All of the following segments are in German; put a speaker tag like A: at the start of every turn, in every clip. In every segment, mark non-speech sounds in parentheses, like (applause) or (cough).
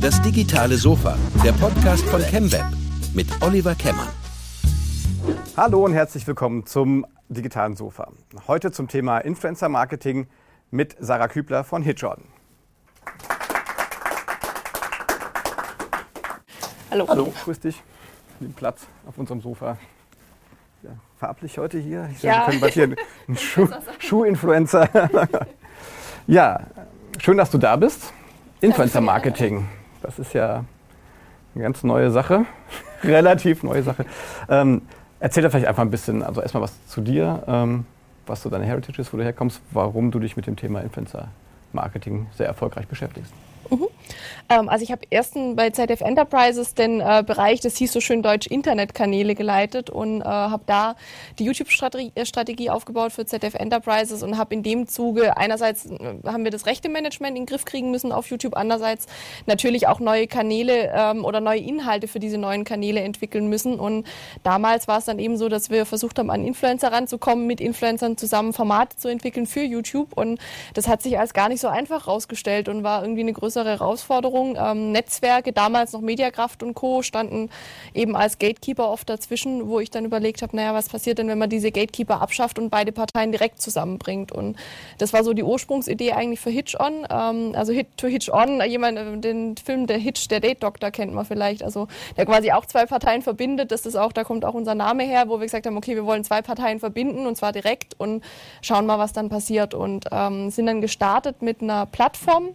A: Das digitale Sofa, der Podcast von ChemWeb mit Oliver Kemmern.
B: Hallo und herzlich willkommen zum digitalen Sofa. Heute zum Thema Influencer Marketing mit Sarah Kübler von HitJordan.
C: Hallo.
B: Hallo, grüß dich. Nimm Platz auf unserem Sofa. Ja, farblich heute hier. Ich
C: Ja.
B: wir können bald hier einen Schuh, (laughs) Schuhinfluencer. (laughs) ja, schön, dass du da bist. Influencer Marketing, das ist ja eine ganz neue Sache. (laughs) Relativ neue Sache. Ähm, erzähl doch vielleicht einfach ein bisschen, also erstmal was zu dir, ähm, was so deine Heritage ist, wo du herkommst, warum du dich mit dem Thema Influencer Marketing sehr erfolgreich beschäftigst.
C: Ähm, also ich habe erst bei ZDF Enterprises den äh, Bereich, das hieß so schön Deutsch Internetkanäle geleitet und äh, habe da die YouTube-Strategie aufgebaut für ZDF Enterprises und habe in dem Zuge einerseits äh, haben wir das Rechte-Management in den Griff kriegen müssen auf YouTube, andererseits natürlich auch neue Kanäle ähm, oder neue Inhalte für diese neuen Kanäle entwickeln müssen. Und damals war es dann eben so, dass wir versucht haben, an Influencer ranzukommen, mit Influencern zusammen Formate zu entwickeln für YouTube. Und das hat sich als gar nicht so einfach rausgestellt und war irgendwie eine größere Herausforderung. Ähm, Netzwerke, damals noch Mediakraft und Co. standen eben als Gatekeeper oft dazwischen, wo ich dann überlegt habe, naja, was passiert denn, wenn man diese Gatekeeper abschafft und beide Parteien direkt zusammenbringt? Und das war so die Ursprungsidee eigentlich für Hitch On. Ähm, also Hit to Hitch On, jemand, äh, den Film Der Hitch, der Date Doctor kennt man vielleicht. Also der quasi auch zwei Parteien verbindet. Das ist auch, da kommt auch unser Name her, wo wir gesagt haben, okay, wir wollen zwei Parteien verbinden und zwar direkt und schauen mal, was dann passiert. Und ähm, sind dann gestartet mit einer Plattform,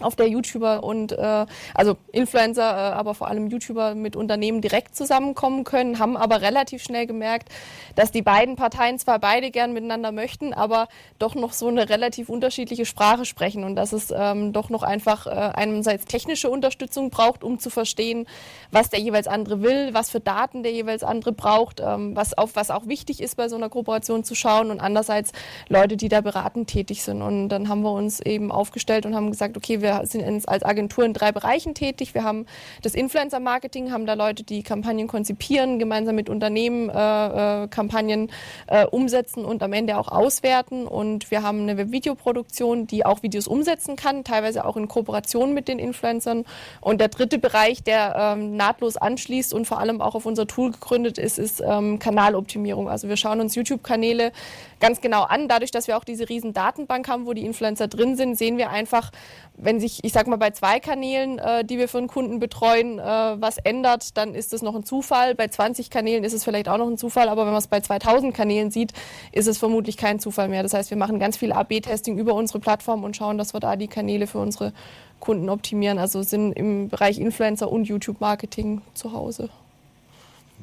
C: auf der YouTuber und äh, also Influencer, äh, aber vor allem YouTuber mit Unternehmen direkt zusammenkommen können, haben aber relativ schnell gemerkt, dass die beiden Parteien zwar beide gern miteinander möchten, aber doch noch so eine relativ unterschiedliche Sprache sprechen und dass es ähm, doch noch einfach äh, einerseits technische Unterstützung braucht, um zu verstehen, was der jeweils andere will, was für Daten der jeweils andere braucht, ähm, was auf was auch wichtig ist bei so einer Kooperation zu schauen und andererseits Leute, die da beratend tätig sind. Und dann haben wir uns eben aufgestellt und haben gesagt, okay, wir sind ins- als Agentur in drei Bereichen tätig. Wir haben das Influencer-Marketing, haben da Leute, die Kampagnen konzipieren, gemeinsam mit Unternehmen äh, äh, Kampagnen äh, umsetzen und am Ende auch auswerten. Und wir haben eine Webvideoproduktion, die auch Videos umsetzen kann, teilweise auch in Kooperation mit den Influencern. Und der dritte Bereich, der ähm, nahtlos anschließt und vor allem auch auf unser Tool gegründet ist, ist ähm, Kanaloptimierung. Also wir schauen uns YouTube-Kanäle ganz genau an. Dadurch, dass wir auch diese riesen Datenbank haben, wo die Influencer drin sind, sehen wir einfach, wenn sich, ich sag mal, bei zwei Kanälen, äh, die wir für einen Kunden betreuen, äh, was ändert, dann ist es noch ein Zufall. Bei 20 Kanälen ist es vielleicht auch noch ein Zufall, aber wenn man es bei 2000 Kanälen sieht, ist es vermutlich kein Zufall mehr. Das heißt, wir machen ganz viel AB-Testing über unsere Plattform und schauen, dass wir da die Kanäle für unsere Kunden optimieren. Also sind im Bereich Influencer und YouTube-Marketing zu Hause.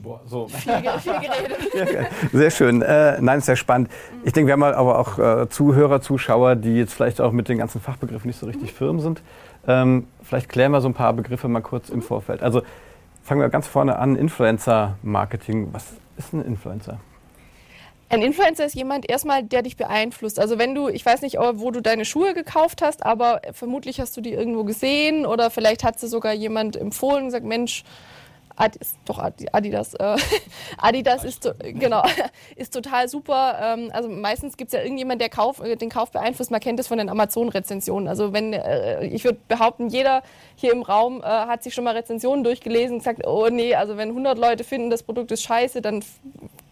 B: Boah, so. (laughs)
C: Viel, viel geredet. (laughs)
B: Sehr schön. Äh, nein, sehr spannend. Ich denke, wir haben aber auch äh, Zuhörer, Zuschauer, die jetzt vielleicht auch mit den ganzen Fachbegriffen nicht so richtig firm sind. Ähm, vielleicht klären wir so ein paar Begriffe mal kurz im Vorfeld. Also fangen wir ganz vorne an. Influencer-Marketing. Was ist ein Influencer?
C: Ein Influencer ist jemand erstmal, der dich beeinflusst. Also wenn du, ich weiß nicht, wo du deine Schuhe gekauft hast, aber vermutlich hast du die irgendwo gesehen oder vielleicht hat sie sogar jemand empfohlen und gesagt, Mensch, Adidas, doch Adi- Adidas. Äh, (laughs) Adidas ist, genau, (laughs) ist total super. Ähm, also meistens gibt es ja irgendjemand, der Kauf, äh, den Kauf beeinflusst. Man kennt das von den Amazon-Rezensionen. Also wenn, äh, ich würde behaupten, jeder hier im Raum äh, hat sich schon mal Rezensionen durchgelesen und gesagt, oh nee, also wenn 100 Leute finden, das Produkt ist scheiße, dann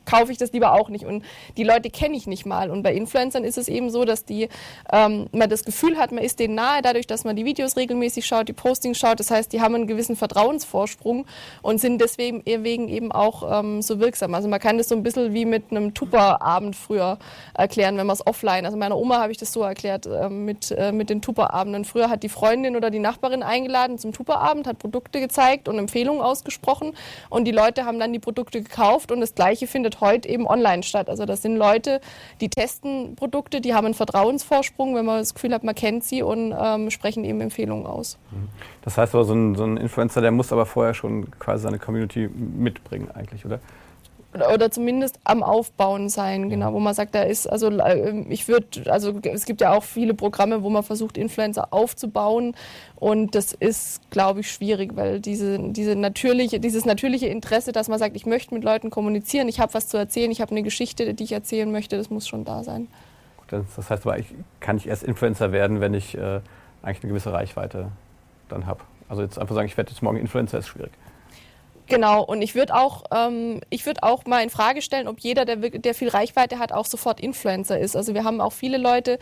C: kaufe ich das lieber auch nicht. Und die Leute kenne ich nicht mal. Und bei Influencern ist es eben so, dass die ähm, man das Gefühl hat, man ist denen nahe, dadurch, dass man die Videos regelmäßig schaut, die Postings schaut. Das heißt, die haben einen gewissen Vertrauensvorsprung und sind deswegen wegen eben auch ähm, so wirksam. Also man kann das so ein bisschen wie mit einem Tupperabend früher erklären, wenn man es offline. Also meiner Oma habe ich das so erklärt ähm, mit, äh, mit den Tupperabenden. Früher hat die Freundin oder die Nachbarin eingeladen zum Tupperabend, hat Produkte gezeigt und Empfehlungen ausgesprochen und die Leute haben dann die Produkte gekauft und das Gleiche findet heute eben online statt. Also das sind Leute, die testen Produkte, die haben einen Vertrauensvorsprung, wenn man das Gefühl hat, man kennt sie und ähm, sprechen eben Empfehlungen aus.
B: Das heißt aber, so ein, so ein Influencer, der muss aber vorher schon quasi seine Community mitbringen eigentlich, oder?
C: Oder, oder zumindest am Aufbauen sein, genau, wo man sagt, da ist, also äh, ich würde, also es gibt ja auch viele Programme, wo man versucht, Influencer aufzubauen und das ist, glaube ich, schwierig, weil diese, diese natürliche, dieses natürliche Interesse, dass man sagt, ich möchte mit Leuten kommunizieren, ich habe was zu erzählen, ich habe eine Geschichte, die ich erzählen möchte, das muss schon da sein.
B: Gut, das heißt aber, ich kann ich erst Influencer werden, wenn ich äh, eigentlich eine gewisse Reichweite dann habe. Also jetzt einfach sagen, ich werde jetzt morgen Influencer, ist schwierig.
C: Genau, und ich würde auch, ähm, ich würde auch mal in Frage stellen, ob jeder, der, der viel Reichweite hat, auch sofort Influencer ist. Also wir haben auch viele Leute,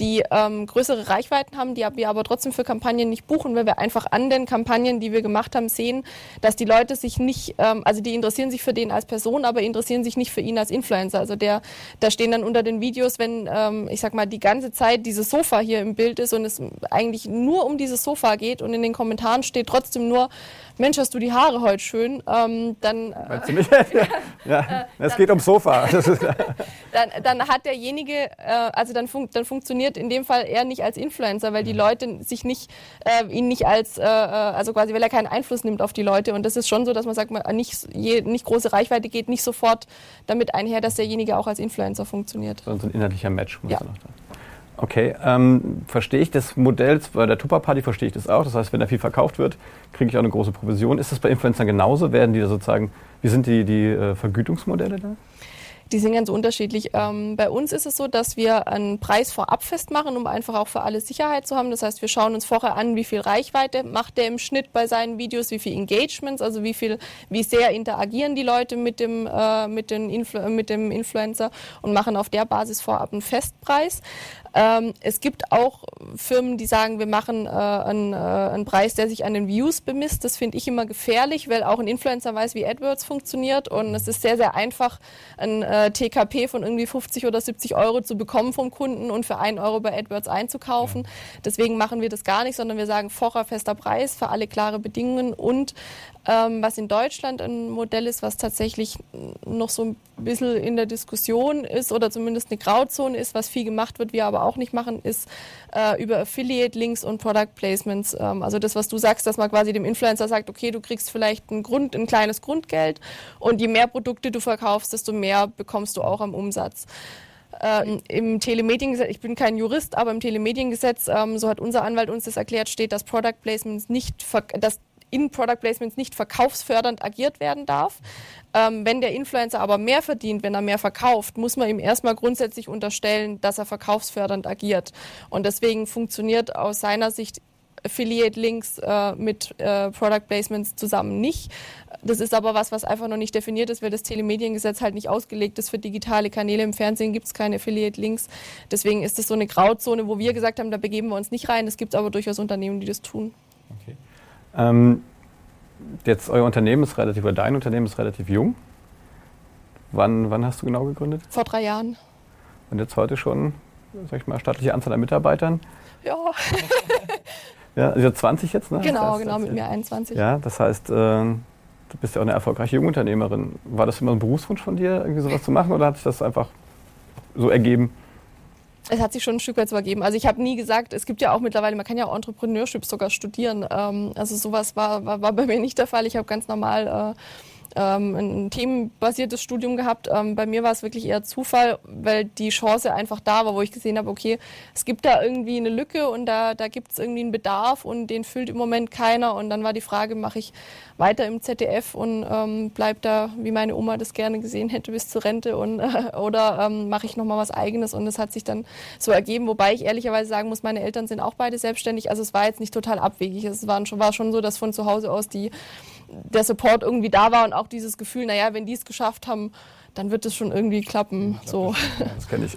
C: die ähm, größere Reichweiten haben, die wir aber trotzdem für Kampagnen nicht buchen, weil wir einfach an den Kampagnen, die wir gemacht haben, sehen, dass die Leute sich nicht, ähm, also die interessieren sich für den als Person, aber interessieren sich nicht für ihn als Influencer. Also der, da stehen dann unter den Videos, wenn, ähm, ich sag mal, die ganze Zeit dieses Sofa hier im Bild ist und es eigentlich nur um dieses Sofa geht und in den Kommentaren steht trotzdem nur, Mensch, hast du die Haare heute schön, ähm, dann.
B: Meinst du nicht? (laughs) ja, (laughs) äh, es geht ums Sofa. (laughs)
C: dann, dann, hat derjenige, äh, also dann, fun dann, funktioniert in dem Fall er nicht als Influencer, weil die mhm. Leute sich nicht, äh, ihn nicht als, äh, äh, also quasi, weil er keinen Einfluss nimmt auf die Leute. Und das ist schon so, dass man sagt, man nicht, je, nicht große Reichweite geht nicht sofort damit einher, dass derjenige auch als Influencer funktioniert.
B: Sondern so ein inhaltlicher Match
C: muss ja.
B: noch da. Okay, ähm, verstehe ich das Modell, bei der Tupper-Party verstehe ich das auch. Das heißt, wenn da viel verkauft wird, kriege ich auch eine große Provision. Ist das bei Influencern genauso? Werden die da sozusagen, wie sind die, die äh, Vergütungsmodelle da?
C: Die sind ganz unterschiedlich. Ähm, bei uns ist es so, dass wir einen Preis vorab festmachen, um einfach auch für alle Sicherheit zu haben. Das heißt, wir schauen uns vorher an, wie viel Reichweite macht der im Schnitt bei seinen Videos, wie viel Engagements, also wie viel, wie sehr interagieren die Leute mit dem, äh, mit, den Influ mit dem Influencer und machen auf der Basis vorab einen Festpreis. Ähm, es gibt auch Firmen, die sagen, wir machen äh, einen, äh, einen, Preis, der sich an den Views bemisst. Das finde ich immer gefährlich, weil auch ein Influencer weiß, wie AdWords funktioniert. Und es ist sehr, sehr einfach, ein äh, TKP von irgendwie 50 oder 70 Euro zu bekommen vom Kunden und für einen Euro bei AdWords einzukaufen. Deswegen machen wir das gar nicht, sondern wir sagen vorher fester Preis für alle klare Bedingungen und ähm, was in Deutschland ein Modell ist, was tatsächlich noch so ein bisschen in der Diskussion ist oder zumindest eine Grauzone ist, was viel gemacht wird, wir aber auch nicht machen, ist äh, über Affiliate-Links und Product Placements. Ähm, also das, was du sagst, dass man quasi dem Influencer sagt, okay, du kriegst vielleicht ein, Grund, ein kleines Grundgeld und je mehr Produkte du verkaufst, desto mehr bekommst du auch am Umsatz. Äh, Im Telemediengesetz, ich bin kein Jurist, aber im Telemediengesetz, ähm, so hat unser Anwalt uns das erklärt, steht, dass Product Placements nicht, dass in Product Placements nicht verkaufsfördernd agiert werden darf. Ähm, wenn der Influencer aber mehr verdient, wenn er mehr verkauft, muss man ihm erstmal grundsätzlich unterstellen, dass er verkaufsfördernd agiert. Und deswegen funktioniert aus seiner Sicht Affiliate-Links äh, mit äh, Product Placements zusammen nicht. Das ist aber was, was einfach noch nicht definiert ist, weil das Telemediengesetz halt nicht ausgelegt ist für digitale Kanäle. Im Fernsehen gibt es keine Affiliate-Links. Deswegen ist es so eine Grauzone, wo wir gesagt haben, da begeben wir uns nicht rein. Es gibt aber durchaus Unternehmen, die das tun.
B: Ähm, jetzt euer Unternehmen ist relativ, oder dein Unternehmen ist relativ jung. Wann, wann hast du genau gegründet?
C: Vor drei Jahren.
B: Und jetzt heute schon, sag ich mal, staatliche Anzahl an Mitarbeitern?
C: Ja. (laughs)
B: ja, also 20 jetzt, ne?
C: Genau, das heißt, genau, mit mir 21.
B: Ja, das heißt, äh, du bist ja auch eine erfolgreiche Jungunternehmerin. War das immer ein Berufswunsch von dir, irgendwie sowas zu machen oder hat sich das einfach so ergeben?
C: Es hat sich schon ein Stück weit so ergeben. Also ich habe nie gesagt, es gibt ja auch mittlerweile, man kann ja auch Entrepreneurship sogar studieren. Ähm, also sowas war, war, war bei mir nicht der Fall. Ich habe ganz normal äh, ähm, ein themenbasiertes Studium gehabt. Ähm, bei mir war es wirklich eher Zufall, weil die Chance einfach da war, wo ich gesehen habe, okay, es gibt da irgendwie eine Lücke und da, da gibt es irgendwie einen Bedarf und den füllt im Moment keiner. Und dann war die Frage, mache ich weiter im ZDF und ähm, bleib da, wie meine Oma das gerne gesehen hätte, bis zur Rente und äh, (laughs) oder ähm, mache ich nochmal was eigenes und das hat sich dann so ergeben, wobei ich ehrlicherweise sagen muss, meine Eltern sind auch beide selbstständig, also es war jetzt nicht total abwegig. Es war schon, war schon so, dass von zu Hause aus die der Support irgendwie da war und auch dieses Gefühl, naja, wenn die es geschafft haben, dann wird es schon irgendwie klappen. So.
B: Das kenne ich.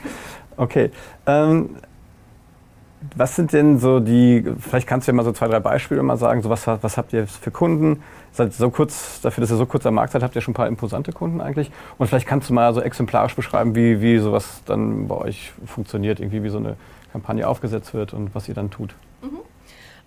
B: (laughs) okay. Ähm, was sind denn so die, vielleicht kannst du ja mal so zwei, drei Beispiele mal sagen, so was, was habt ihr für Kunden? Seid so kurz, dafür, dass ihr so kurz am Markt seid, habt ihr schon ein paar imposante Kunden eigentlich? Und vielleicht kannst du mal so exemplarisch beschreiben, wie, wie sowas dann bei euch funktioniert, irgendwie wie so eine Kampagne aufgesetzt wird und was ihr dann tut. Mhm.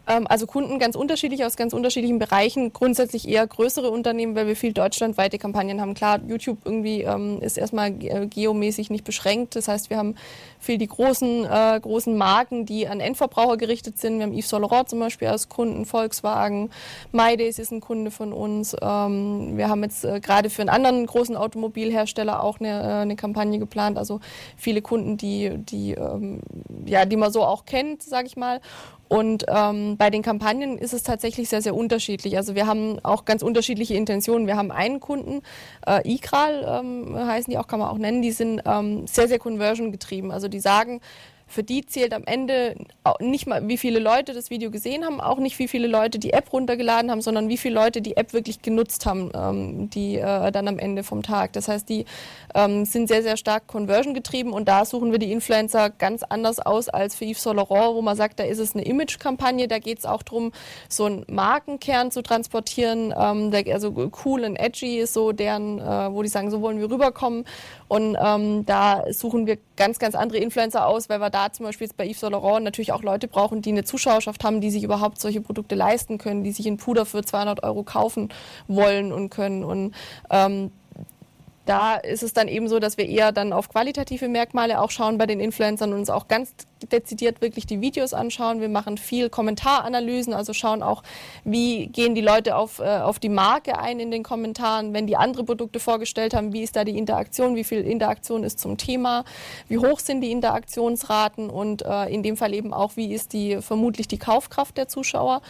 C: Ähm, also Kunden ganz unterschiedlich aus ganz unterschiedlichen Bereichen, grundsätzlich eher größere Unternehmen, weil wir viel deutschlandweite Kampagnen haben. Klar, YouTube irgendwie ähm, ist erstmal äh, geomäßig nicht beschränkt. Das heißt, wir haben viel die großen, äh, großen Marken, die an Endverbraucher gerichtet sind. Wir haben Yves Saint Laurent zum Beispiel als Kunden, Volkswagen, MyDays ist ein Kunde von uns. Ähm, wir haben jetzt äh, gerade für einen anderen großen Automobilhersteller auch eine, äh, eine Kampagne geplant. Also viele Kunden, die, die, ähm, ja, die man so auch kennt, sage ich mal. Und ähm, bei den Kampagnen ist es tatsächlich sehr, sehr unterschiedlich. Also wir haben auch ganz unterschiedliche Intentionen. Wir haben einen Kunden, äh, iKral ähm, heißen die auch, kann man auch nennen, die sind ähm, sehr, sehr conversion getrieben. Also die sagen, für die zählt am Ende nicht mal, wie viele Leute das Video gesehen haben, auch nicht, wie viele Leute die App runtergeladen haben, sondern wie viele Leute die App wirklich genutzt haben, ähm, die äh, dann am Ende vom Tag. Das heißt, die ähm, sind sehr, sehr stark Conversion getrieben und da suchen wir die Influencer ganz anders aus als für Yves Saint Laurent, wo man sagt, da ist es eine Image-Kampagne, da geht es auch darum, so einen Markenkern zu transportieren, ähm, der, also cool und edgy ist so deren, äh, wo die sagen, so wollen wir rüberkommen und ähm, da suchen wir ganz, ganz andere Influencer aus, weil wir da zum Beispiel jetzt bei Yves Saint Laurent natürlich auch Leute brauchen, die eine Zuschauerschaft haben, die sich überhaupt solche Produkte leisten können, die sich ein Puder für 200 Euro kaufen wollen und können. Und ähm, da ist es dann eben so, dass wir eher dann auf qualitative Merkmale auch schauen bei den Influencern und uns auch ganz dezidiert wirklich die Videos anschauen. Wir machen viel Kommentaranalysen, also schauen auch, wie gehen die Leute auf, äh, auf die Marke ein in den Kommentaren, wenn die andere Produkte vorgestellt haben, wie ist da die Interaktion, wie viel Interaktion ist zum Thema, wie hoch sind die Interaktionsraten und äh, in dem Fall eben auch, wie ist die vermutlich die Kaufkraft der Zuschauer.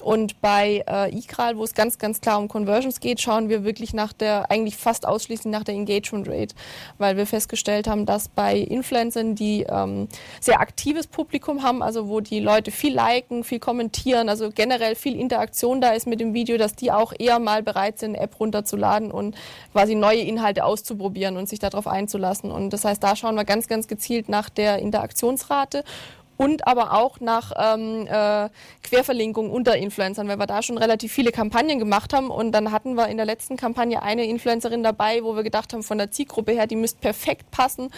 C: Und bei äh, iCral, wo es ganz, ganz klar um Conversions geht, schauen wir wirklich nach der, eigentlich fast ausschließlich nach der Engagement Rate, weil wir festgestellt haben, dass bei Influencern, die ähm, sehr aktiv aktives Publikum haben, also wo die Leute viel liken, viel kommentieren, also generell viel Interaktion da ist mit dem Video, dass die auch eher mal bereit sind, eine App runterzuladen und quasi neue Inhalte auszuprobieren und sich darauf einzulassen. Und das heißt, da schauen wir ganz, ganz gezielt nach der Interaktionsrate und aber auch nach ähm, äh, Querverlinkungen unter Influencern, weil wir da schon relativ viele Kampagnen gemacht haben und dann hatten wir in der letzten Kampagne eine Influencerin dabei, wo wir gedacht haben, von der Zielgruppe her, die müsste perfekt passen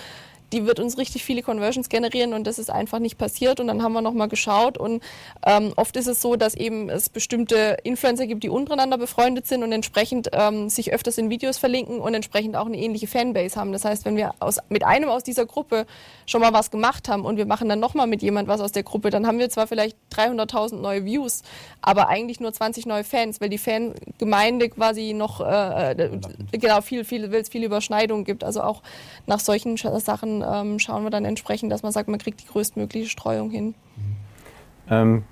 C: die wird uns richtig viele Conversions generieren und das ist einfach nicht passiert. Und dann haben wir nochmal geschaut und ähm, oft ist es so, dass eben es bestimmte Influencer gibt, die untereinander befreundet sind und entsprechend ähm, sich öfters in Videos verlinken und entsprechend auch eine ähnliche Fanbase haben. Das heißt, wenn wir aus, mit einem aus dieser Gruppe schon mal was gemacht haben und wir machen dann nochmal mit jemand was aus der Gruppe, dann haben wir zwar vielleicht 300.000 neue Views, aber eigentlich nur 20 neue Fans, weil die Fangemeinde quasi noch äh, äh genau viel, viel, weil es viele Überschneidungen gibt. Also auch nach solchen Sachen ähm, schauen wir dann entsprechend, dass man sagt, man kriegt die größtmögliche Streuung hin.
B: Ähm,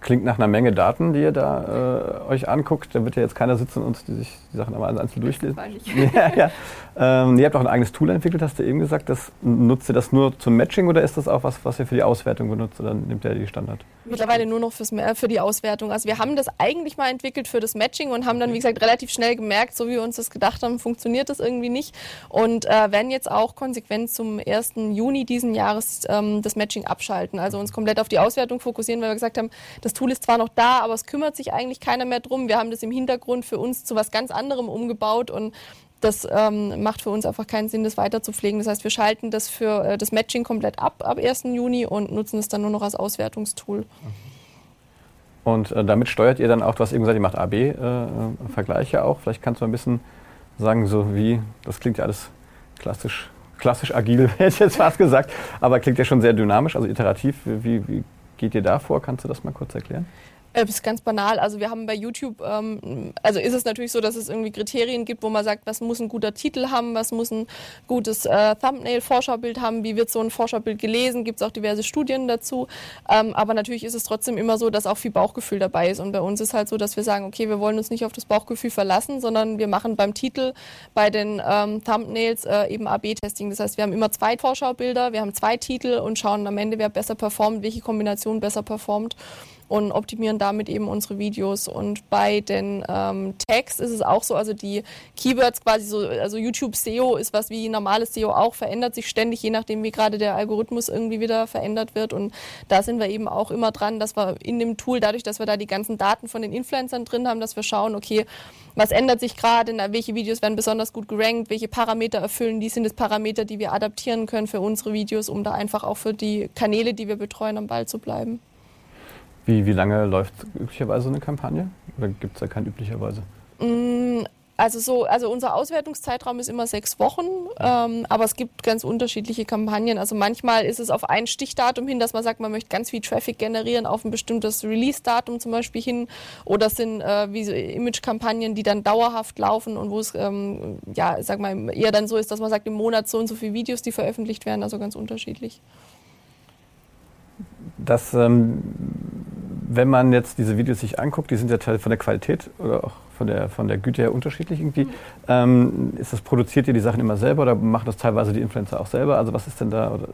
B: klingt nach einer Menge Daten, die ihr da äh, euch anguckt. Da wird ja jetzt keiner sitzen und die sich die Sachen einmal einzeln durchlesen. (laughs) ja, ja. Ähm, ihr habt auch ein eigenes Tool entwickelt, hast du eben gesagt. Das, nutzt ihr das nur zum Matching oder ist das auch was, was ihr für die Auswertung benutzt oder nimmt ihr die Standard?
C: Mittlerweile nur noch fürs, für die Auswertung. Also wir haben das eigentlich mal entwickelt für das Matching und haben dann, wie gesagt, relativ schnell gemerkt, so wie wir uns das gedacht haben, funktioniert das irgendwie nicht. Und äh, werden jetzt auch konsequent zum 1. Juni diesen Jahres ähm, das Matching abschalten. Also uns komplett auf die Auswertung fokussieren, weil wir gesagt haben, das Tool ist zwar noch da, aber es kümmert sich eigentlich keiner mehr drum. Wir haben das im Hintergrund für uns zu was ganz anderem umgebaut und das ähm, macht für uns einfach keinen Sinn, das weiter zu pflegen. Das heißt, wir schalten das für äh, das Matching komplett ab ab 1. Juni und nutzen es dann nur noch als Auswertungstool.
B: Und äh, damit steuert ihr dann auch, du hast eben gesagt, ihr macht AB-Vergleiche äh, auch. Vielleicht kannst du ein bisschen sagen, so wie, das klingt ja alles klassisch, klassisch agil, (laughs) hätte ich jetzt fast gesagt, aber klingt ja schon sehr dynamisch, also iterativ. Wie, wie geht ihr da vor? Kannst du das mal kurz erklären?
C: Das äh, ist ganz banal. Also wir haben bei YouTube, ähm, also ist es natürlich so, dass es irgendwie Kriterien gibt, wo man sagt, was muss ein guter Titel haben, was muss ein gutes äh, Thumbnail-Vorschaubild haben, wie wird so ein Vorschaubild gelesen, gibt es auch diverse Studien dazu. Ähm, aber natürlich ist es trotzdem immer so, dass auch viel Bauchgefühl dabei ist. Und bei uns ist halt so, dass wir sagen, okay, wir wollen uns nicht auf das Bauchgefühl verlassen, sondern wir machen beim Titel, bei den ähm, Thumbnails äh, eben AB-Testing. Das heißt, wir haben immer zwei Vorschaubilder, wir haben zwei Titel und schauen am Ende, wer besser performt, welche Kombination besser performt und optimieren damit eben unsere Videos. Und bei den ähm, Tags ist es auch so, also die Keywords quasi so, also YouTube SEO ist was wie normales SEO auch, verändert sich ständig, je nachdem, wie gerade der Algorithmus irgendwie wieder verändert wird. Und da sind wir eben auch immer dran, dass wir in dem Tool, dadurch, dass wir da die ganzen Daten von den Influencern drin haben, dass wir schauen, okay, was ändert sich gerade, welche Videos werden besonders gut gerankt, welche Parameter erfüllen die, sind es Parameter, die wir adaptieren können für unsere Videos, um da einfach auch für die Kanäle, die wir betreuen, am Ball zu bleiben.
B: Wie, wie lange läuft üblicherweise eine Kampagne? Oder gibt es da kein üblicherweise?
C: Mm, also so, also unser Auswertungszeitraum ist immer sechs Wochen, ähm, aber es gibt ganz unterschiedliche Kampagnen. Also manchmal ist es auf ein Stichdatum hin, dass man sagt, man möchte ganz viel Traffic generieren auf ein bestimmtes Release-Datum zum Beispiel hin. Oder es sind äh, wie so Image-Kampagnen, die dann dauerhaft laufen und wo es ähm, ja, sag mal, eher dann so ist, dass man sagt, im Monat so und so viele Videos, die veröffentlicht werden, also ganz unterschiedlich.
B: Das ähm wenn man jetzt diese Videos sich anguckt, die sind ja von der Qualität oder auch von der, von der Güte her unterschiedlich irgendwie. Mhm. Ähm, ist das, produziert ihr die Sachen immer selber oder machen das teilweise die Influencer auch selber? Also was ist denn da, oder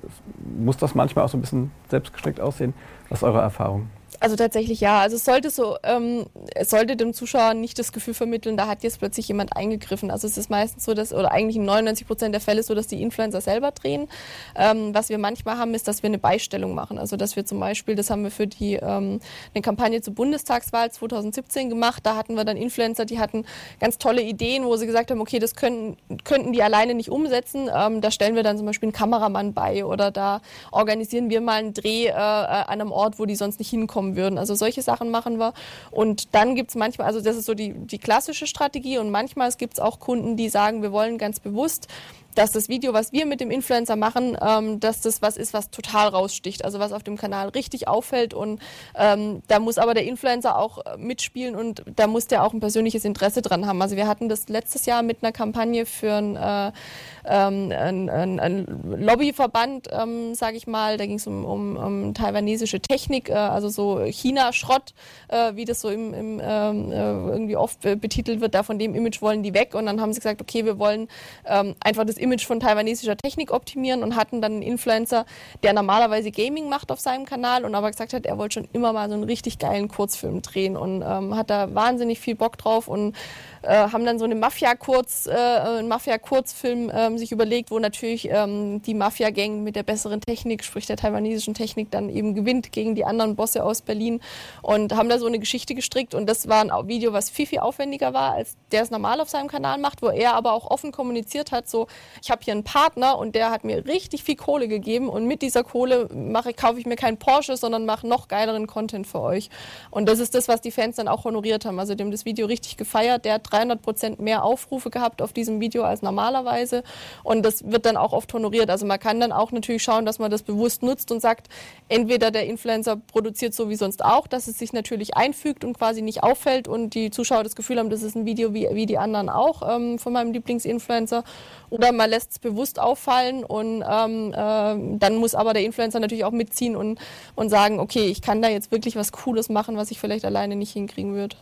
B: muss das manchmal auch so ein bisschen selbstgestrickt aussehen? Was ist eure Erfahrung?
C: Also tatsächlich ja. Also es sollte so, ähm, es sollte dem Zuschauer nicht das Gefühl vermitteln, da hat jetzt plötzlich jemand eingegriffen. Also es ist meistens so, dass, oder eigentlich in 99 Prozent der Fälle so, dass die Influencer selber drehen. Ähm, was wir manchmal haben, ist, dass wir eine Beistellung machen. Also dass wir zum Beispiel, das haben wir für die ähm, eine Kampagne zur Bundestagswahl 2017 gemacht. Da hatten wir dann Influencer, die hatten ganz tolle Ideen, wo sie gesagt haben, okay, das können, könnten die alleine nicht umsetzen. Ähm, da stellen wir dann zum Beispiel einen Kameramann bei oder da organisieren wir mal einen Dreh äh, an einem Ort, wo die sonst nicht hinkommen würden. Also solche Sachen machen wir. Und dann gibt es manchmal, also das ist so die, die klassische Strategie und manchmal gibt es auch Kunden, die sagen, wir wollen ganz bewusst dass das Video, was wir mit dem Influencer machen, ähm, dass das was ist, was total raussticht, also was auf dem Kanal richtig auffällt und ähm, da muss aber der Influencer auch äh, mitspielen und da muss der auch ein persönliches Interesse dran haben. Also wir hatten das letztes Jahr mit einer Kampagne für ein, äh, ähm, ein, ein, ein Lobbyverband, ähm, sage ich mal, da ging es um, um, um taiwanesische Technik, äh, also so China-Schrott, äh, wie das so im, im ähm, äh, irgendwie oft betitelt wird, da von dem Image wollen die weg und dann haben sie gesagt, okay, wir wollen ähm, einfach das Image von taiwanesischer Technik optimieren und hatten dann einen Influencer, der normalerweise Gaming macht auf seinem Kanal und aber gesagt hat, er wollte schon immer mal so einen richtig geilen Kurzfilm drehen und ähm, hat da wahnsinnig viel Bock drauf und haben dann so eine Mafia-Kurz, äh, einen Mafia-Kurzfilm ähm, sich überlegt, wo natürlich ähm, die Mafia-Gang mit der besseren Technik, sprich der taiwanesischen Technik, dann eben gewinnt gegen die anderen Bosse aus Berlin und haben da so eine Geschichte gestrickt und das war ein Video, was viel, viel aufwendiger war, als der es normal auf seinem Kanal macht, wo er aber auch offen kommuniziert hat, so, ich habe hier einen Partner und der hat mir richtig viel Kohle gegeben und mit dieser Kohle mache, kaufe ich mir keinen Porsche, sondern mache noch geileren Content für euch. Und das ist das, was die Fans dann auch honoriert haben. Also dem das Video richtig gefeiert. Der hat 300 Prozent mehr Aufrufe gehabt auf diesem Video als normalerweise. Und das wird dann auch oft honoriert. Also man kann dann auch natürlich schauen, dass man das bewusst nutzt und sagt, entweder der Influencer produziert so wie sonst auch, dass es sich natürlich einfügt und quasi nicht auffällt und die Zuschauer das Gefühl haben, das ist ein Video wie, wie die anderen auch ähm, von meinem Lieblingsinfluencer. Oder man lässt es bewusst auffallen und ähm, äh, dann muss aber der Influencer natürlich auch mitziehen und, und sagen, okay, ich kann da jetzt wirklich was Cooles machen, was ich vielleicht alleine nicht hinkriegen würde.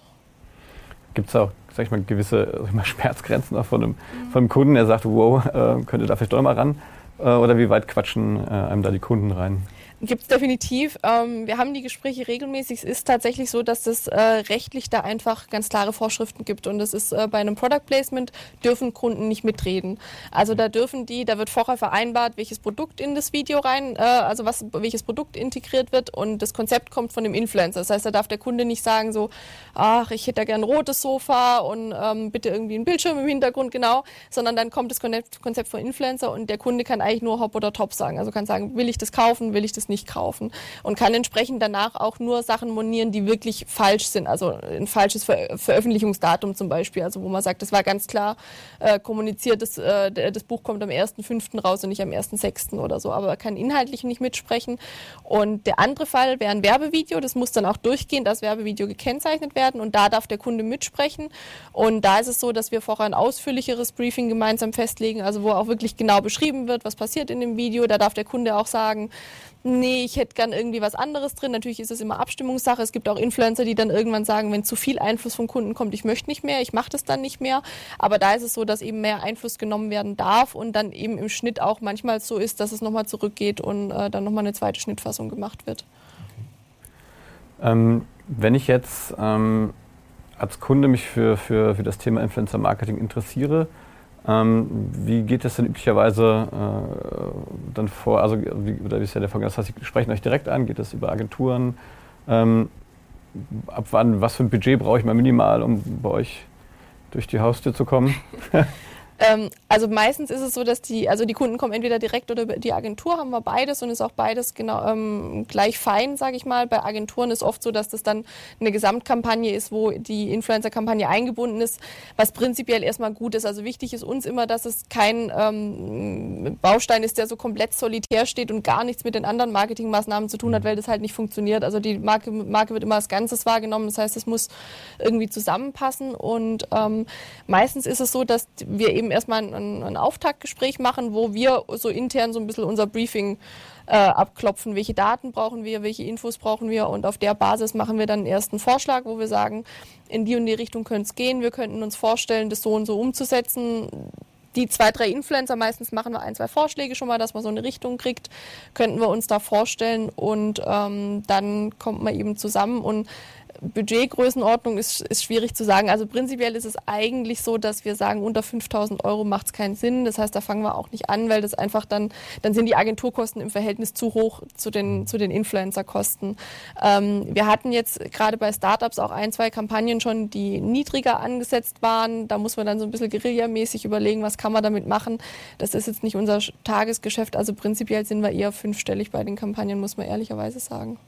B: Gibt es auch, sag ich mal, gewisse ich mal, Schmerzgrenzen auch von einem, mhm. von einem Kunden, der sagt, wow, äh, könnte da vielleicht doch mal ran? Äh, oder wie weit quatschen äh, einem da die Kunden rein?
C: Gibt es definitiv. Ähm, wir haben die Gespräche regelmäßig. Es ist tatsächlich so, dass es äh, rechtlich da einfach ganz klare Vorschriften gibt. Und das ist äh, bei einem Product Placement dürfen Kunden nicht mitreden. Also da dürfen die, da wird vorher vereinbart, welches Produkt in das Video rein, äh, also was, welches Produkt integriert wird und das Konzept kommt von dem Influencer. Das heißt, da darf der Kunde nicht sagen so, ach, ich hätte da gern ein rotes Sofa und ähm, bitte irgendwie ein Bildschirm im Hintergrund, genau, sondern dann kommt das Konzept von Influencer und der Kunde kann eigentlich nur Hop oder Top sagen. Also kann sagen, will ich das kaufen, will ich das nicht kaufen und kann entsprechend danach auch nur Sachen monieren, die wirklich falsch sind. Also ein falsches Ver Veröffentlichungsdatum zum Beispiel, also wo man sagt, das war ganz klar äh, kommuniziert, das, äh, das Buch kommt am 1.5. raus und nicht am 1.6. oder so, aber kann inhaltlich nicht mitsprechen. Und der andere Fall wäre ein Werbevideo, das muss dann auch durchgehend als Werbevideo gekennzeichnet werden und da darf der Kunde mitsprechen. Und da ist es so, dass wir vorher ein ausführlicheres Briefing gemeinsam festlegen, also wo auch wirklich genau beschrieben wird, was passiert in dem Video. Da darf der Kunde auch sagen, nee, ich hätte gern irgendwie was anderes drin. Natürlich ist es immer Abstimmungssache. Es gibt auch Influencer, die dann irgendwann sagen, wenn zu viel Einfluss vom Kunden kommt, ich möchte nicht mehr, ich mache das dann nicht mehr. Aber da ist es so, dass eben mehr Einfluss genommen werden darf und dann eben im Schnitt auch manchmal so ist, dass es nochmal zurückgeht und äh, dann nochmal eine zweite Schnittfassung gemacht wird.
B: Ähm, wenn ich jetzt ähm, als Kunde mich für, für, für das Thema Influencer Marketing interessiere, ähm, wie geht es denn üblicherweise äh, dann vor? Also, wie, oder wie ist ja der Vorgang? Das heißt, Sie sprechen euch direkt an, geht das über Agenturen? Ähm, ab wann, was für ein Budget brauche ich mal minimal, um bei euch durch die Haustür zu kommen? (laughs)
C: Ähm, also meistens ist es so, dass die, also die Kunden kommen entweder direkt oder die Agentur, haben wir beides und ist auch beides genau ähm, gleich fein, sage ich mal. Bei Agenturen ist oft so, dass das dann eine Gesamtkampagne ist, wo die Influencer-Kampagne eingebunden ist, was prinzipiell erstmal gut ist. Also wichtig ist uns immer, dass es kein ähm, Baustein ist, der so komplett solitär steht und gar nichts mit den anderen Marketingmaßnahmen zu tun hat, mhm. weil das halt nicht funktioniert. Also die Marke, Marke wird immer als Ganzes wahrgenommen. Das heißt, es muss irgendwie zusammenpassen und ähm, meistens ist es so, dass wir eben eben erstmal ein, ein Auftaktgespräch machen, wo wir so intern so ein bisschen unser Briefing äh, abklopfen, welche Daten brauchen wir, welche Infos brauchen wir? Und auf der Basis machen wir dann erst einen Vorschlag, wo wir sagen, in die und die Richtung könnte es gehen, wir könnten uns vorstellen, das so und so umzusetzen. Die zwei, drei Influencer, meistens machen wir ein, zwei Vorschläge schon mal, dass man so eine Richtung kriegt, könnten wir uns da vorstellen. Und ähm, dann kommt man eben zusammen. Und Budgetgrößenordnung ist, ist schwierig zu sagen. Also prinzipiell ist es eigentlich so, dass wir sagen, unter 5000 Euro macht es keinen Sinn. Das heißt, da fangen wir auch nicht an, weil das einfach dann, dann sind die Agenturkosten im Verhältnis zu hoch zu den, zu den Influencerkosten. Ähm, wir hatten jetzt gerade bei Startups auch ein, zwei Kampagnen schon, die niedriger angesetzt waren. Da muss man dann so ein bisschen guerillamäßig überlegen, was kann man damit machen. Das ist jetzt nicht unser Tagesgeschäft. Also prinzipiell sind wir eher fünfstellig bei den Kampagnen, muss man ehrlicherweise sagen.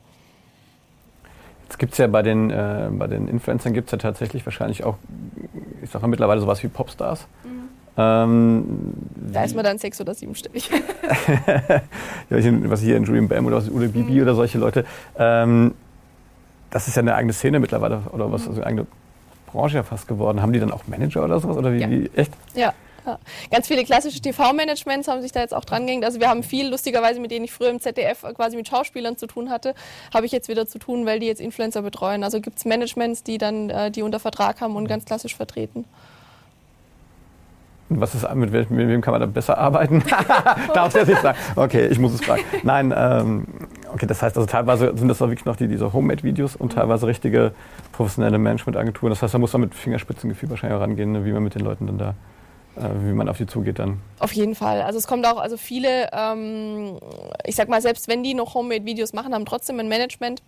B: Jetzt gibt es ja bei den, äh, bei den Influencern gibt es ja tatsächlich wahrscheinlich auch, ich sag mal mittlerweile sowas wie Popstars. Mhm. Ähm,
C: da ist man dann sechs- oder siebenstellig. (laughs)
B: ja, was hier in Julian Bam oder was Ule Bibi mhm. oder solche Leute. Ähm, das ist ja eine eigene Szene mittlerweile oder was, also eine eigene Branche ja fast geworden. Haben die dann auch Manager oder sowas? Oder wie,
C: ja.
B: wie echt?
C: Ja, ja. Ganz viele klassische TV-Managements haben sich da jetzt auch dran gehängt. Also wir haben viel, lustigerweise, mit denen ich früher im ZDF quasi mit Schauspielern zu tun hatte, habe ich jetzt wieder zu tun, weil die jetzt Influencer betreuen. Also gibt es Managements, die dann äh, die unter Vertrag haben und ganz klassisch vertreten.
B: Was ist, mit, wem, mit wem kann man da besser arbeiten? (laughs) Darf ich jetzt sagen? Okay, ich muss es fragen. Nein, ähm, okay, das heißt also teilweise sind das auch wirklich noch die, diese Homemade-Videos und teilweise richtige professionelle Management-Agenturen. Das heißt, da muss man mit Fingerspitzengefühl wahrscheinlich rangehen, ne, wie man mit den Leuten dann da wie man auf die zugeht dann.
C: Auf jeden Fall. Also es kommt auch, also viele, ähm, ich sag mal, selbst wenn die noch Homemade-Videos machen, haben trotzdem ein Management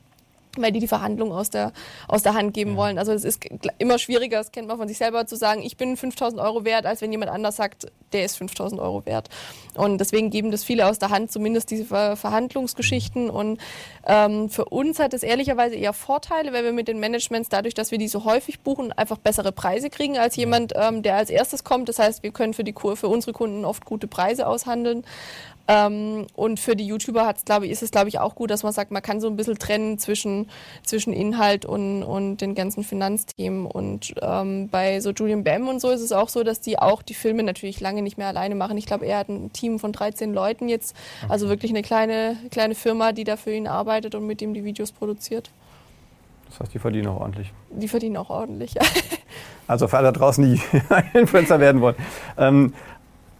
C: weil die die Verhandlungen aus der, aus der Hand geben ja. wollen. Also es ist immer schwieriger, das kennt man von sich selber, zu sagen, ich bin 5000 Euro wert, als wenn jemand anders sagt, der ist 5000 Euro wert. Und deswegen geben das viele aus der Hand, zumindest diese Verhandlungsgeschichten. Und ähm, für uns hat es ehrlicherweise eher Vorteile, weil wir mit den Managements, dadurch, dass wir die so häufig buchen, einfach bessere Preise kriegen als jemand, ähm, der als erstes kommt. Das heißt, wir können für, die, für unsere Kunden oft gute Preise aushandeln. Ähm, und für die YouTuber hat's, glaube ich, ist es, glaube ich, auch gut, dass man sagt, man kann so ein bisschen trennen zwischen, zwischen Inhalt und, und den ganzen Finanzthemen. Und ähm, bei so Julian Bam und so ist es auch so, dass die auch die Filme natürlich lange nicht mehr alleine machen. Ich glaube, er hat ein Team von 13 Leuten jetzt, also wirklich eine kleine, kleine Firma, die da für ihn arbeitet und mit ihm die Videos produziert.
B: Das heißt, die verdienen auch ordentlich.
C: Die verdienen auch ordentlich, ja.
B: Also für alle da draußen, die (laughs) Influencer werden wollen. Ähm,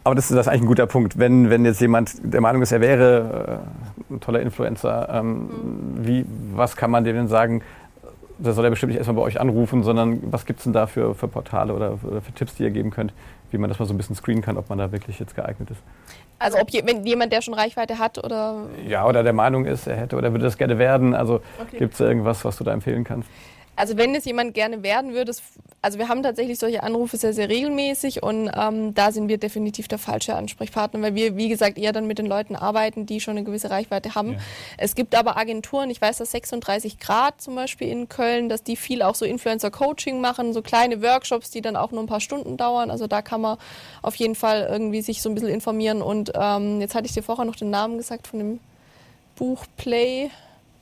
B: aber das ist, das ist eigentlich ein guter Punkt. Wenn, wenn jetzt jemand der Meinung ist, er wäre äh, ein toller Influencer, ähm, wie, was kann man dem denn sagen? Da soll er bestimmt nicht erstmal bei euch anrufen, sondern was gibt es denn da für, für Portale oder, oder, für Tipps, die ihr geben könnt, wie man das mal so ein bisschen screenen kann, ob man da wirklich jetzt geeignet ist?
C: Also ob je, wenn jemand, der schon Reichweite hat oder...
B: Ja, oder der Meinung ist, er hätte oder würde das gerne werden. Also okay. gibt es irgendwas, was du da empfehlen kannst?
C: Also wenn es jemand gerne werden würde, also wir haben tatsächlich solche Anrufe sehr, sehr regelmäßig und ähm, da sind wir definitiv der falsche Ansprechpartner, weil wir, wie gesagt, eher dann mit den Leuten arbeiten, die schon eine gewisse Reichweite haben. Ja. Es gibt aber Agenturen, ich weiß, dass 36 Grad zum Beispiel in Köln, dass die viel auch so Influencer-Coaching machen, so kleine Workshops, die dann auch nur ein paar Stunden dauern. Also da kann man auf jeden Fall irgendwie sich so ein bisschen informieren. Und ähm, jetzt hatte ich dir vorher noch den Namen gesagt von dem Buch Play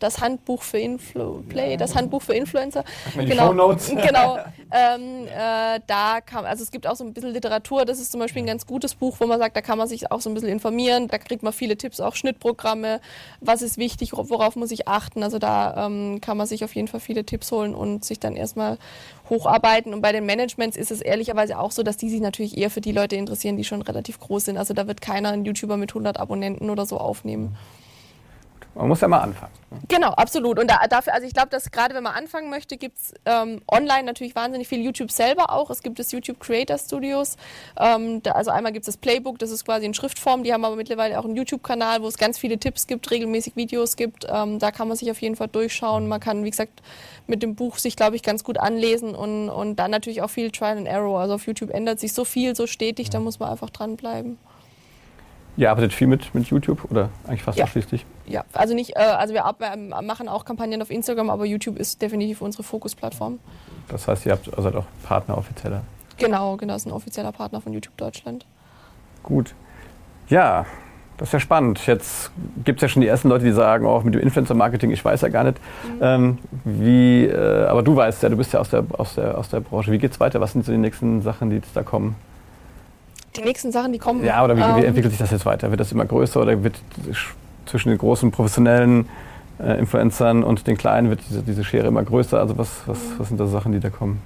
C: das Handbuch für Influ Play, das Handbuch für Influencer.
B: Genau, (laughs)
C: genau. Ähm, äh, da kam, also es gibt auch so ein bisschen Literatur. Das ist zum Beispiel ein ganz gutes Buch, wo man sagt, da kann man sich auch so ein bisschen informieren. Da kriegt man viele Tipps, auch Schnittprogramme. Was ist wichtig? Worauf muss ich achten? Also da ähm, kann man sich auf jeden Fall viele Tipps holen und sich dann erstmal hocharbeiten. Und bei den Managements ist es ehrlicherweise auch so, dass die sich natürlich eher für die Leute interessieren, die schon relativ groß sind. Also da wird keiner einen YouTuber mit 100 Abonnenten oder so aufnehmen.
B: Man muss ja mal anfangen.
C: Genau, absolut. Und da, dafür, also ich glaube, dass gerade wenn man anfangen möchte, gibt es ähm, online natürlich wahnsinnig viel YouTube selber auch. Es gibt das YouTube Creator Studios. Ähm, da, also einmal gibt es das Playbook, das ist quasi in Schriftform. Die haben aber mittlerweile auch einen YouTube-Kanal, wo es ganz viele Tipps gibt, regelmäßig Videos gibt. Ähm, da kann man sich auf jeden Fall durchschauen. Man kann, wie gesagt, mit dem Buch sich, glaube ich, ganz gut anlesen und, und dann natürlich auch viel Trial and Error. Also auf YouTube ändert sich so viel, so stetig, da muss man einfach dranbleiben.
B: Ihr arbeitet viel mit, mit YouTube oder eigentlich fast
C: ja.
B: ausschließlich?
C: Ja, also nicht, äh, also wir ähm, machen auch Kampagnen auf Instagram, aber YouTube ist definitiv unsere Fokusplattform.
B: Das heißt, ihr habt, also seid auch Partner offizieller?
C: Genau, genau, das ist ein offizieller Partner von YouTube Deutschland.
B: Gut. Ja, das ist ja spannend. Jetzt gibt es ja schon die ersten Leute, die sagen, auch oh, mit dem Influencer-Marketing, ich weiß ja gar nicht, mhm. ähm, wie, äh, aber du weißt ja, du bist ja aus der, aus der, aus der Branche. Wie geht es weiter? Was sind so die nächsten Sachen, die jetzt da kommen?
C: Die nächsten Sachen, die kommen.
B: Ja, oder wie, ähm, wie entwickelt sich das jetzt weiter? Wird das immer größer oder wird zwischen den großen professionellen äh, Influencern und den kleinen wird diese, diese Schere immer größer? Also was, was, was sind da Sachen, die da kommen?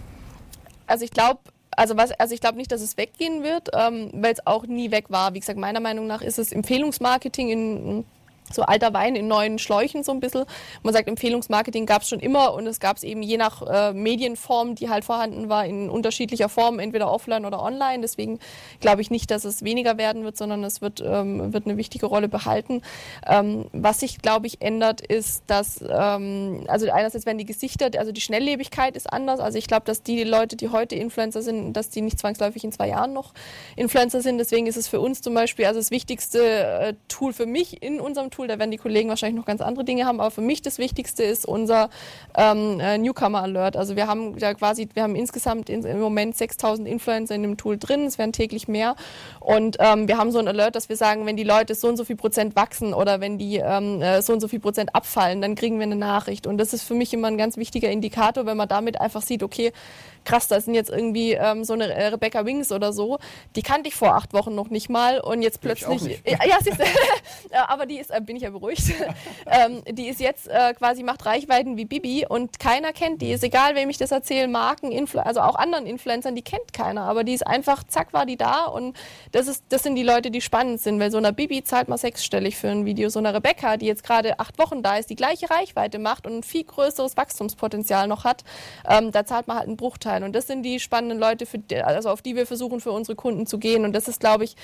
C: Also ich glaube, also, was, also ich glaube nicht, dass es weggehen wird, ähm, weil es auch nie weg war. Wie gesagt, meiner Meinung nach ist es Empfehlungsmarketing in so alter Wein in neuen Schläuchen so ein bisschen. Man sagt, Empfehlungsmarketing gab es schon immer und es gab es eben je nach äh, Medienform, die halt vorhanden war, in unterschiedlicher Form, entweder offline oder online. Deswegen glaube ich nicht, dass es weniger werden wird, sondern es wird, ähm, wird eine wichtige Rolle behalten. Ähm, was sich, glaube ich, ändert, ist, dass, ähm, also einerseits werden die Gesichter, also die Schnelllebigkeit ist anders. Also ich glaube, dass die Leute, die heute Influencer sind, dass die nicht zwangsläufig in zwei Jahren noch Influencer sind. Deswegen ist es für uns zum Beispiel, also das wichtigste äh, Tool für mich in unserem Tool. Da werden die Kollegen wahrscheinlich noch ganz andere Dinge haben. Aber für mich das Wichtigste ist unser ähm, äh, Newcomer Alert. Also wir haben da quasi, wir haben insgesamt in, im Moment 6000 Influencer in dem Tool drin. Es werden täglich mehr. Und ähm, wir haben so ein Alert, dass wir sagen, wenn die Leute so und so viel Prozent wachsen oder wenn die ähm, äh, so und so viel Prozent abfallen, dann kriegen wir eine Nachricht. Und das ist für mich immer ein ganz wichtiger Indikator, wenn man damit einfach sieht, okay, krass, da sind jetzt irgendwie ähm, so eine äh, Rebecca Wings oder so, die kannte ich vor acht Wochen noch nicht mal und jetzt plötzlich, ja, ja siehst, (laughs) aber die ist, äh, bin ich ja beruhigt, (laughs) ähm, die ist jetzt äh, quasi macht Reichweiten wie Bibi und keiner kennt die. Ist egal, wem ich das erzähle, Marken, Influ also auch anderen Influencern, die kennt keiner, aber die ist einfach, zack, war die da und das ist, das sind die Leute, die spannend sind, weil so einer Bibi zahlt man sechsstellig für ein Video, so einer Rebecca, die jetzt gerade acht Wochen da ist, die gleiche Reichweite macht und ein viel größeres Wachstumspotenzial noch hat, ähm, da zahlt man halt einen Bruchteil sein. Und das sind die spannenden Leute, für, also auf die wir versuchen, für unsere Kunden zu gehen. Und das ist, glaube ich,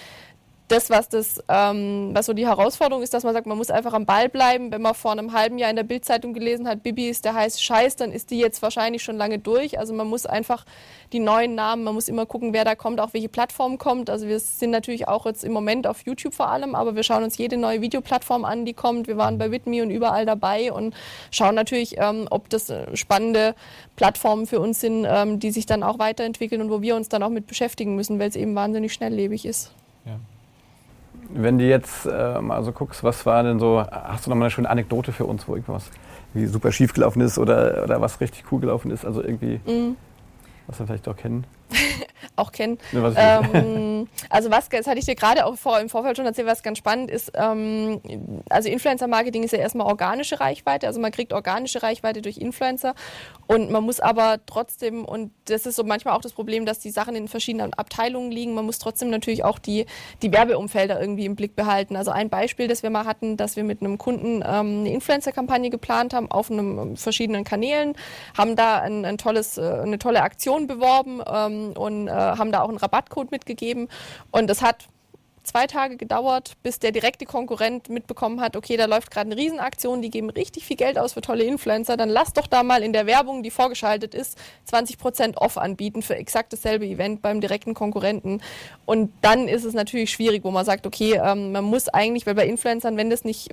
C: das, was das, ähm, was so die Herausforderung ist, dass man sagt, man muss einfach am Ball bleiben. Wenn man vor einem halben Jahr in der Bildzeitung gelesen hat, Bibi ist der heiße Scheiß, dann ist die jetzt wahrscheinlich schon lange durch. Also man muss einfach die neuen Namen, man muss immer gucken, wer da kommt, auch welche Plattform kommt. Also wir sind natürlich auch jetzt im Moment auf YouTube vor allem, aber wir schauen uns jede neue Videoplattform an, die kommt. Wir waren bei Whitme und überall dabei und schauen natürlich, ähm, ob das äh, spannende Plattformen für uns sind, ähm, die sich dann auch weiterentwickeln und wo wir uns dann auch mit beschäftigen müssen, weil es eben wahnsinnig schnelllebig ist. Ja.
B: Wenn du jetzt äh, mal so guckst, was war denn so, hast du noch mal eine schöne Anekdote für uns, wo irgendwas wie super schief gelaufen ist oder, oder was richtig cool gelaufen ist? Also irgendwie, mm. was wir vielleicht auch kennen? (laughs)
C: auch kennen. Ne, ähm, also was, das hatte ich dir gerade auch vor, im Vorfeld schon erzählt, was ganz spannend ist. Ähm, also Influencer-Marketing ist ja erstmal organische Reichweite, also man kriegt organische Reichweite durch Influencer und man muss aber trotzdem, und das ist so manchmal auch das Problem, dass die Sachen in verschiedenen Abteilungen liegen, man muss trotzdem natürlich auch die, die Werbeumfelder irgendwie im Blick behalten. Also ein Beispiel, das wir mal hatten, dass wir mit einem Kunden ähm, eine Influencer-Kampagne geplant haben auf einem verschiedenen Kanälen, haben da ein, ein tolles, äh, eine tolle Aktion beworben ähm, und äh, haben da auch einen Rabattcode mitgegeben. Und es hat zwei Tage gedauert, bis der direkte Konkurrent mitbekommen hat, okay, da läuft gerade eine Riesenaktion, die geben richtig viel Geld aus für tolle Influencer, dann lass doch da mal in der Werbung, die vorgeschaltet ist, 20% off anbieten für exakt dasselbe Event beim direkten Konkurrenten. Und dann ist es natürlich schwierig, wo man sagt, okay, ähm, man muss eigentlich, weil bei Influencern, wenn das nicht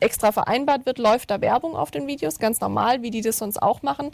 C: extra vereinbart wird, läuft da Werbung auf den Videos, ganz normal, wie die das sonst auch machen.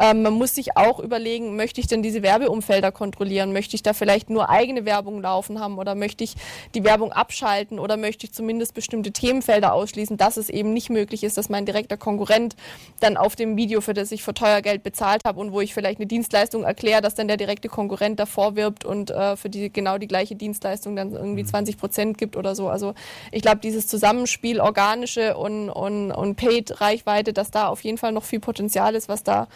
C: Ähm, man muss sich auch überlegen, möchte ich denn diese Werbeumfelder kontrollieren? Möchte ich da vielleicht nur eigene Werbung laufen haben oder möchte ich die Werbung abschalten oder möchte ich zumindest bestimmte Themenfelder ausschließen, dass es eben nicht möglich ist, dass mein direkter Konkurrent dann auf dem Video, für das ich für teuer Geld bezahlt habe und wo ich vielleicht eine Dienstleistung erkläre, dass dann der direkte Konkurrent davor wirbt und äh, für die genau die gleiche Dienstleistung dann irgendwie 20 mhm. Prozent gibt oder so. Also ich glaube, dieses Zusammenspiel organische und, und, und Paid-Reichweite, dass da auf jeden Fall noch viel Potenzial ist, was da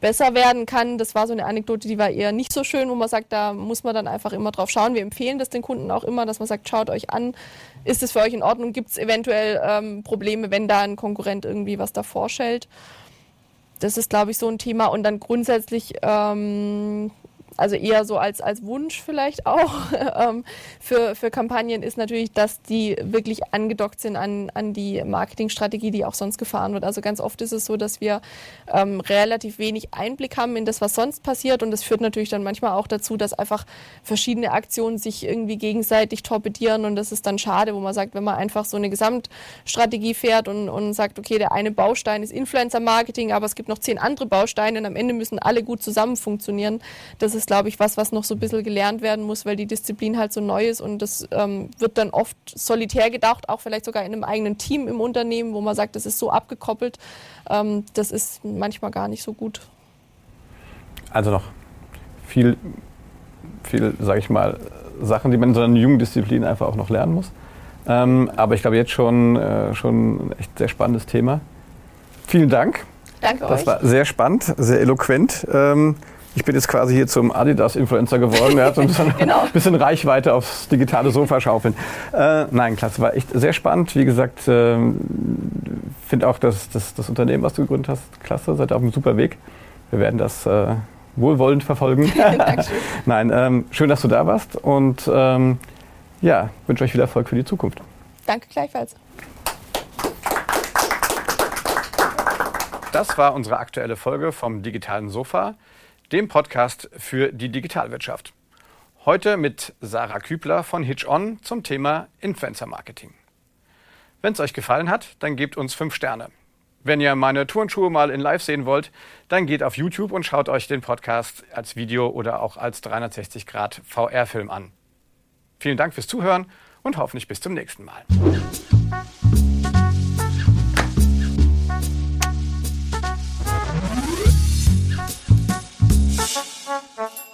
C: besser werden kann. Das war so eine Anekdote, die war eher nicht so schön, wo man sagt, da muss man dann einfach immer drauf schauen. Wir empfehlen das den Kunden auch immer, dass man sagt, schaut euch an, ist es für euch in Ordnung? Gibt es eventuell ähm, Probleme, wenn da ein Konkurrent irgendwie was davor stellt? Das ist, glaube ich, so ein Thema. Und dann grundsätzlich ähm, also eher so als, als Wunsch vielleicht auch (laughs) ähm, für, für Kampagnen ist natürlich, dass die wirklich angedockt sind an, an die Marketingstrategie, die auch sonst gefahren wird. Also ganz oft ist es so, dass wir ähm, relativ wenig Einblick haben in das, was sonst passiert und das führt natürlich dann manchmal auch dazu, dass einfach verschiedene Aktionen sich irgendwie gegenseitig torpedieren und das ist dann schade, wo man sagt, wenn man einfach so eine Gesamtstrategie fährt und, und sagt, okay, der eine Baustein ist Influencer-Marketing, aber es gibt noch zehn andere Bausteine und am Ende müssen alle gut zusammen funktionieren. Das ist glaube ich, was, was noch so ein bisschen gelernt werden muss, weil die Disziplin halt so neu ist und das ähm, wird dann oft solitär gedacht, auch vielleicht sogar in einem eigenen Team im Unternehmen, wo man sagt, das ist so abgekoppelt. Ähm, das ist manchmal gar nicht so gut.
B: Also noch viel, viel, sage ich mal, Sachen, die man in so einer jungen Disziplin einfach auch noch lernen muss. Ähm, aber ich glaube jetzt schon, äh, schon ein echt sehr spannendes Thema. Vielen Dank.
C: Danke
B: Das
C: euch.
B: war sehr spannend, sehr eloquent. Ähm, ich bin jetzt quasi hier zum Adidas-Influencer geworden. Er hat so ein bisschen,
C: Genau.
B: bisschen Reichweite aufs digitale Sofa schaufeln. Äh, nein, klasse, war echt sehr spannend. Wie gesagt, ähm, finde auch das, das, das Unternehmen, was du gegründet hast, klasse. Seid auf einem super Weg. Wir werden das äh, wohlwollend verfolgen. (laughs) (laughs)
C: Dankeschön.
B: Nein, ähm, schön, dass du da warst und ähm, ja, wünsche euch viel Erfolg für die Zukunft.
C: Danke gleichfalls.
B: Das war unsere aktuelle Folge vom Digitalen Sofa, dem Podcast für die Digitalwirtschaft. Heute mit Sarah Kübler von Hitch On zum Thema Influencer Marketing. Wenn es euch gefallen hat, dann gebt uns fünf Sterne. Wenn ihr meine Turnschuhe mal in Live sehen wollt, dann geht auf YouTube und schaut euch den Podcast als Video oder auch als 360 Grad VR-Film an. Vielen Dank fürs Zuhören und hoffentlich bis zum nächsten Mal. Thank.